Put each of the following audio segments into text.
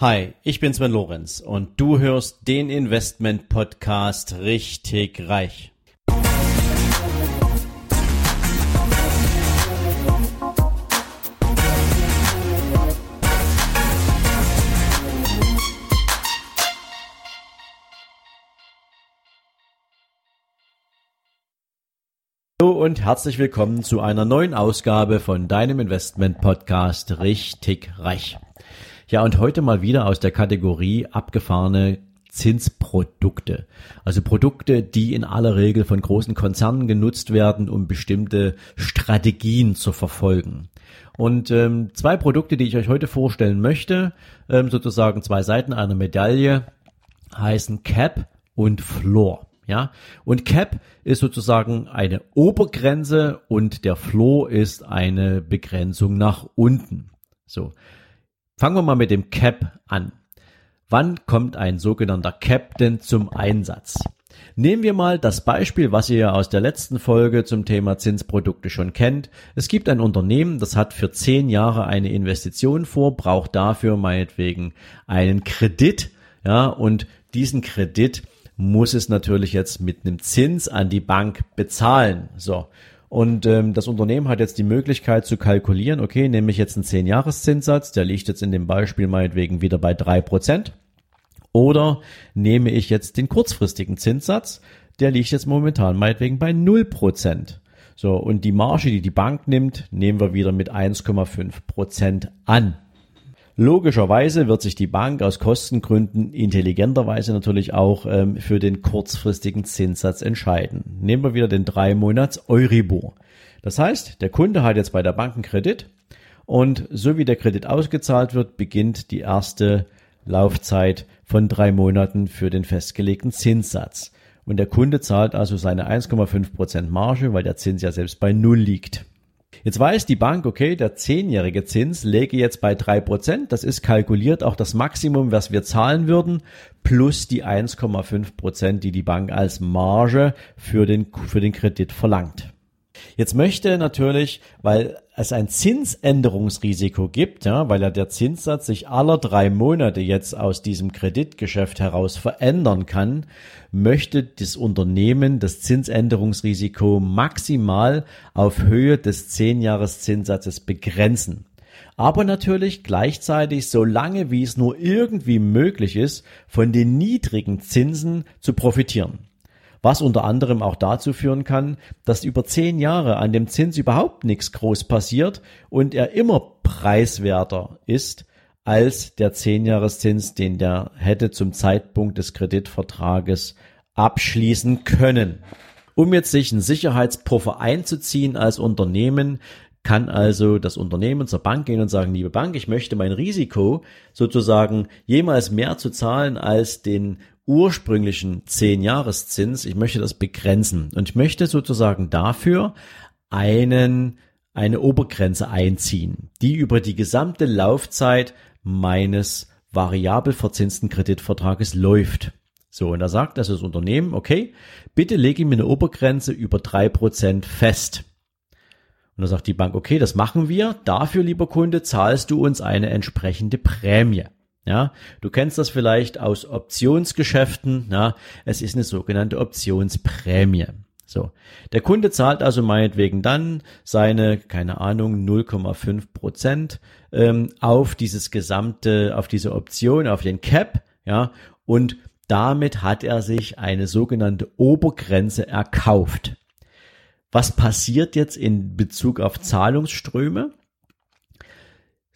Hi, ich bin Sven Lorenz und du hörst den Investment Podcast richtig reich. Hallo und herzlich willkommen zu einer neuen Ausgabe von deinem Investment Podcast richtig reich. Ja, und heute mal wieder aus der Kategorie abgefahrene Zinsprodukte. Also Produkte, die in aller Regel von großen Konzernen genutzt werden, um bestimmte Strategien zu verfolgen. Und ähm, zwei Produkte, die ich euch heute vorstellen möchte, ähm, sozusagen zwei Seiten einer Medaille, heißen Cap und Floor. Ja, und Cap ist sozusagen eine Obergrenze und der Floor ist eine Begrenzung nach unten. So. Fangen wir mal mit dem Cap an. Wann kommt ein sogenannter Cap denn zum Einsatz? Nehmen wir mal das Beispiel, was ihr aus der letzten Folge zum Thema Zinsprodukte schon kennt. Es gibt ein Unternehmen, das hat für zehn Jahre eine Investition vor, braucht dafür meinetwegen einen Kredit, ja, und diesen Kredit muss es natürlich jetzt mit einem Zins an die Bank bezahlen. So. Und ähm, das Unternehmen hat jetzt die Möglichkeit zu kalkulieren, okay, nehme ich jetzt einen 10-Jahres-Zinssatz, der liegt jetzt in dem Beispiel meinetwegen wieder bei drei Prozent. Oder nehme ich jetzt den kurzfristigen Zinssatz, der liegt jetzt momentan meinetwegen bei null Prozent. So, und die Marge, die die Bank nimmt, nehmen wir wieder mit 1,5 Prozent an. Logischerweise wird sich die Bank aus Kostengründen intelligenterweise natürlich auch ähm, für den kurzfristigen Zinssatz entscheiden. Nehmen wir wieder den drei Monats Euribor. Das heißt, der Kunde hat jetzt bei der Bank einen Kredit und so wie der Kredit ausgezahlt wird, beginnt die erste Laufzeit von drei Monaten für den festgelegten Zinssatz. Und der Kunde zahlt also seine 1,5 Prozent Marge, weil der Zins ja selbst bei Null liegt. Jetzt weiß die Bank, okay, der zehnjährige Zins läge jetzt bei drei Prozent. Das ist kalkuliert auch das Maximum, was wir zahlen würden, plus die 1,5%, Prozent, die die Bank als Marge für den, für den Kredit verlangt. Jetzt möchte natürlich, weil es ein Zinsänderungsrisiko gibt, ja, weil ja der Zinssatz sich aller drei Monate jetzt aus diesem Kreditgeschäft heraus verändern kann, möchte das Unternehmen das Zinsänderungsrisiko maximal auf Höhe des Zehnjahreszinssatzes begrenzen. Aber natürlich gleichzeitig so lange wie es nur irgendwie möglich ist, von den niedrigen Zinsen zu profitieren was unter anderem auch dazu führen kann, dass über zehn Jahre an dem Zins überhaupt nichts groß passiert und er immer preiswerter ist als der Zehnjahreszins, den der hätte zum Zeitpunkt des Kreditvertrages abschließen können. Um jetzt sich einen Sicherheitspuffer einzuziehen als Unternehmen, kann also das Unternehmen zur Bank gehen und sagen, liebe Bank, ich möchte mein Risiko sozusagen jemals mehr zu zahlen als den ursprünglichen 10-Jahreszins, ich möchte das begrenzen und ich möchte sozusagen dafür einen, eine Obergrenze einziehen, die über die gesamte Laufzeit meines variabel verzinsten Kreditvertrages läuft. So, und da sagt also das Unternehmen, okay, bitte lege mir eine Obergrenze über drei Prozent fest. Und da sagt die Bank, okay, das machen wir. Dafür, lieber Kunde, zahlst du uns eine entsprechende Prämie. Ja, du kennst das vielleicht aus Optionsgeschäften. Ja, es ist eine sogenannte Optionsprämie. So. Der Kunde zahlt also meinetwegen dann seine, keine Ahnung, 0,5 Prozent ähm, auf dieses gesamte, auf diese Option, auf den Cap, ja, und damit hat er sich eine sogenannte Obergrenze erkauft. Was passiert jetzt in Bezug auf Zahlungsströme?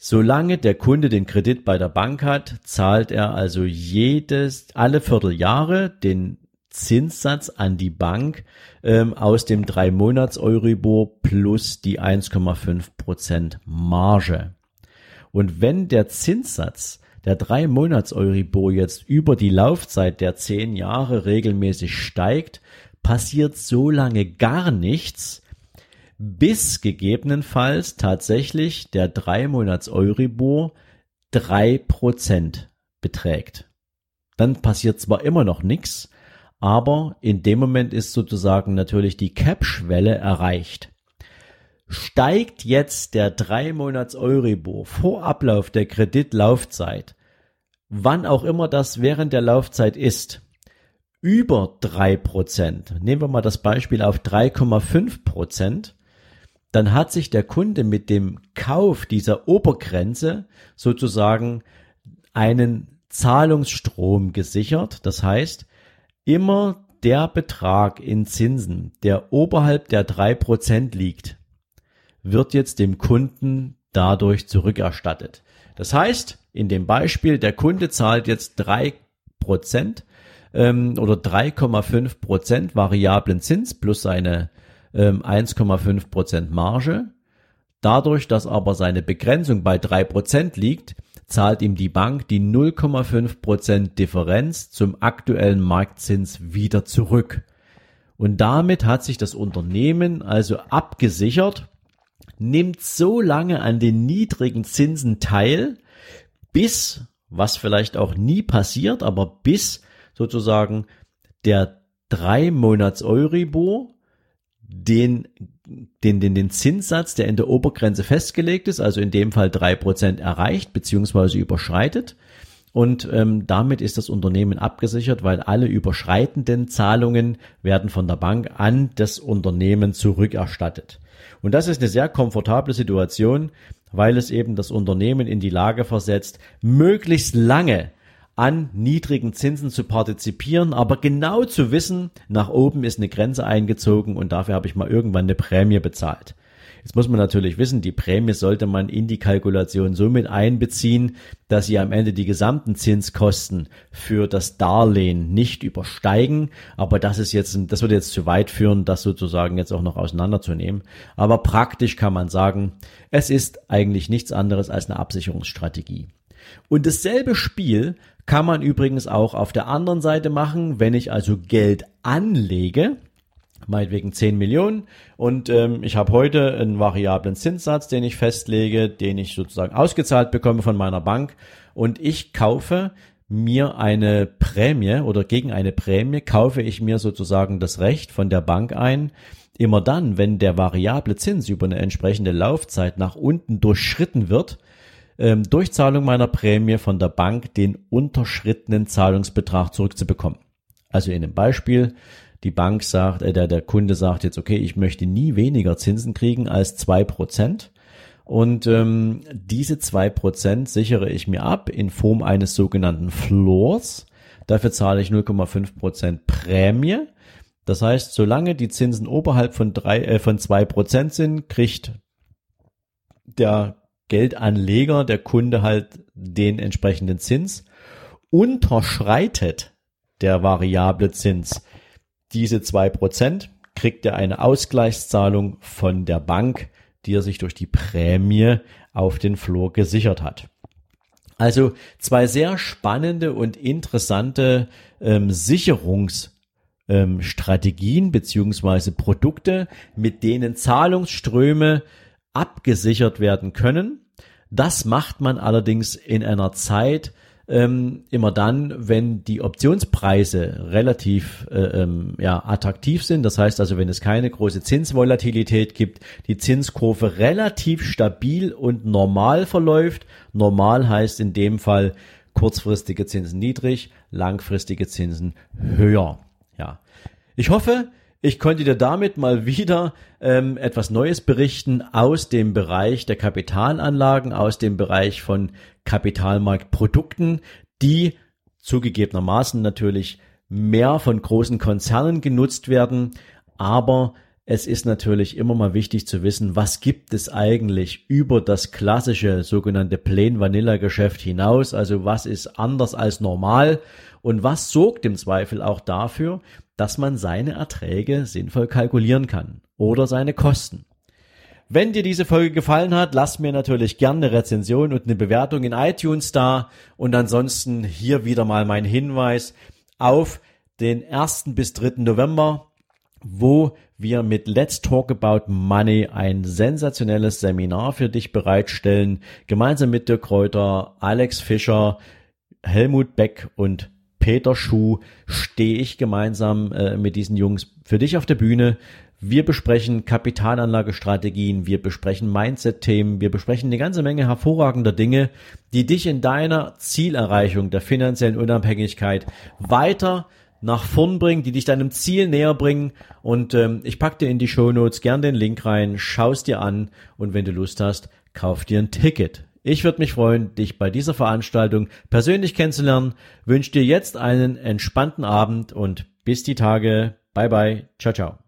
Solange der Kunde den Kredit bei der Bank hat, zahlt er also jedes, alle Vierteljahre den Zinssatz an die Bank ähm, aus dem 3 Monats Euribor plus die 1,5 Prozent Marge. Und wenn der Zinssatz der 3 Monats Euribor jetzt über die Laufzeit der 10 Jahre regelmäßig steigt, passiert so lange gar nichts, bis gegebenenfalls tatsächlich der drei Monats Euribor drei Prozent beträgt. Dann passiert zwar immer noch nichts, aber in dem Moment ist sozusagen natürlich die Cap-Schwelle erreicht. Steigt jetzt der drei Monats Euribor vor Ablauf der Kreditlaufzeit wann auch immer das während der Laufzeit ist, über drei Prozent, nehmen wir mal das Beispiel auf 3,5 Prozent, dann hat sich der Kunde mit dem Kauf dieser Obergrenze sozusagen einen Zahlungsstrom gesichert. Das heißt, immer der Betrag in Zinsen, der oberhalb der drei Prozent liegt, wird jetzt dem Kunden dadurch zurückerstattet. Das heißt, in dem Beispiel, der Kunde zahlt jetzt drei Prozent ähm, oder 3,5 Prozent variablen Zins plus seine ähm, 1,5 Prozent Marge. Dadurch, dass aber seine Begrenzung bei drei Prozent liegt, zahlt ihm die Bank die 0,5 Prozent Differenz zum aktuellen Marktzins wieder zurück. Und damit hat sich das Unternehmen also abgesichert, nimmt so lange an den niedrigen Zinsen teil, bis, was vielleicht auch nie passiert, aber bis sozusagen der drei Monats Euribor den, den, den, den Zinssatz, der in der Obergrenze festgelegt ist, also in dem Fall drei Prozent erreicht bzw. überschreitet. Und ähm, damit ist das Unternehmen abgesichert, weil alle überschreitenden Zahlungen werden von der Bank an das Unternehmen zurückerstattet. Und das ist eine sehr komfortable Situation, weil es eben das Unternehmen in die Lage versetzt, möglichst lange an niedrigen Zinsen zu partizipieren, aber genau zu wissen, nach oben ist eine Grenze eingezogen und dafür habe ich mal irgendwann eine Prämie bezahlt. Jetzt muss man natürlich wissen, die Prämie sollte man in die Kalkulation so mit einbeziehen, dass sie am Ende die gesamten Zinskosten für das Darlehen nicht übersteigen. Aber das ist jetzt, das würde jetzt zu weit führen, das sozusagen jetzt auch noch auseinanderzunehmen. Aber praktisch kann man sagen, es ist eigentlich nichts anderes als eine Absicherungsstrategie. Und dasselbe Spiel kann man übrigens auch auf der anderen Seite machen, wenn ich also Geld anlege, meinetwegen 10 Millionen. Und ähm, ich habe heute einen variablen Zinssatz, den ich festlege, den ich sozusagen ausgezahlt bekomme von meiner Bank. Und ich kaufe mir eine Prämie oder gegen eine Prämie kaufe ich mir sozusagen das Recht von der Bank ein, immer dann, wenn der variable Zins über eine entsprechende Laufzeit nach unten durchschritten wird, ähm, durch Zahlung meiner Prämie von der Bank den unterschrittenen Zahlungsbetrag zurückzubekommen. Also in dem Beispiel, die Bank sagt, äh, der, der Kunde sagt jetzt, okay, ich möchte nie weniger Zinsen kriegen als zwei Prozent. Und ähm, diese zwei Prozent sichere ich mir ab in Form eines sogenannten Floors. Dafür zahle ich 0,5 Prozent Prämie. Das heißt, solange die Zinsen oberhalb von drei, äh, von zwei Prozent sind, kriegt der Geldanleger, der Kunde halt den entsprechenden Zins, unterschreitet der variable Zins diese zwei Prozent, kriegt er eine Ausgleichszahlung von der Bank, die er sich durch die Prämie auf den Flur gesichert hat. Also zwei sehr spannende und interessante ähm, Sicherungsstrategien ähm, beziehungsweise Produkte, mit denen Zahlungsströme abgesichert werden können. Das macht man allerdings in einer Zeit ähm, immer dann, wenn die Optionspreise relativ äh, ähm, ja, attraktiv sind. Das heißt also, wenn es keine große Zinsvolatilität gibt, die Zinskurve relativ stabil und normal verläuft. Normal heißt in dem Fall kurzfristige Zinsen niedrig, langfristige Zinsen höher. Ja. Ich hoffe, ich konnte dir damit mal wieder ähm, etwas Neues berichten aus dem Bereich der Kapitalanlagen, aus dem Bereich von Kapitalmarktprodukten, die zugegebenermaßen natürlich mehr von großen Konzernen genutzt werden, aber es ist natürlich immer mal wichtig zu wissen, was gibt es eigentlich über das klassische sogenannte Plain Vanilla Geschäft hinaus, also was ist anders als normal? Und was sorgt im Zweifel auch dafür, dass man seine Erträge sinnvoll kalkulieren kann oder seine Kosten. Wenn dir diese Folge gefallen hat, lass mir natürlich gerne eine Rezension und eine Bewertung in iTunes da und ansonsten hier wieder mal mein Hinweis auf den 1. bis 3. November, wo wir mit Let's Talk About Money ein sensationelles Seminar für dich bereitstellen, gemeinsam mit Dirk Kräuter, Alex Fischer, Helmut Beck und Peter Schuh stehe ich gemeinsam äh, mit diesen Jungs für dich auf der Bühne. Wir besprechen Kapitalanlagestrategien, wir besprechen Mindset-Themen, wir besprechen eine ganze Menge hervorragender Dinge, die dich in deiner Zielerreichung der finanziellen Unabhängigkeit weiter nach vorn bringen, die dich deinem Ziel näher bringen. Und ähm, ich pack dir in die Show Notes gern den Link rein, schaust dir an und wenn du Lust hast, kauf dir ein Ticket. Ich würde mich freuen, dich bei dieser Veranstaltung persönlich kennenzulernen. Wünsche dir jetzt einen entspannten Abend und bis die Tage. Bye bye. Ciao, ciao.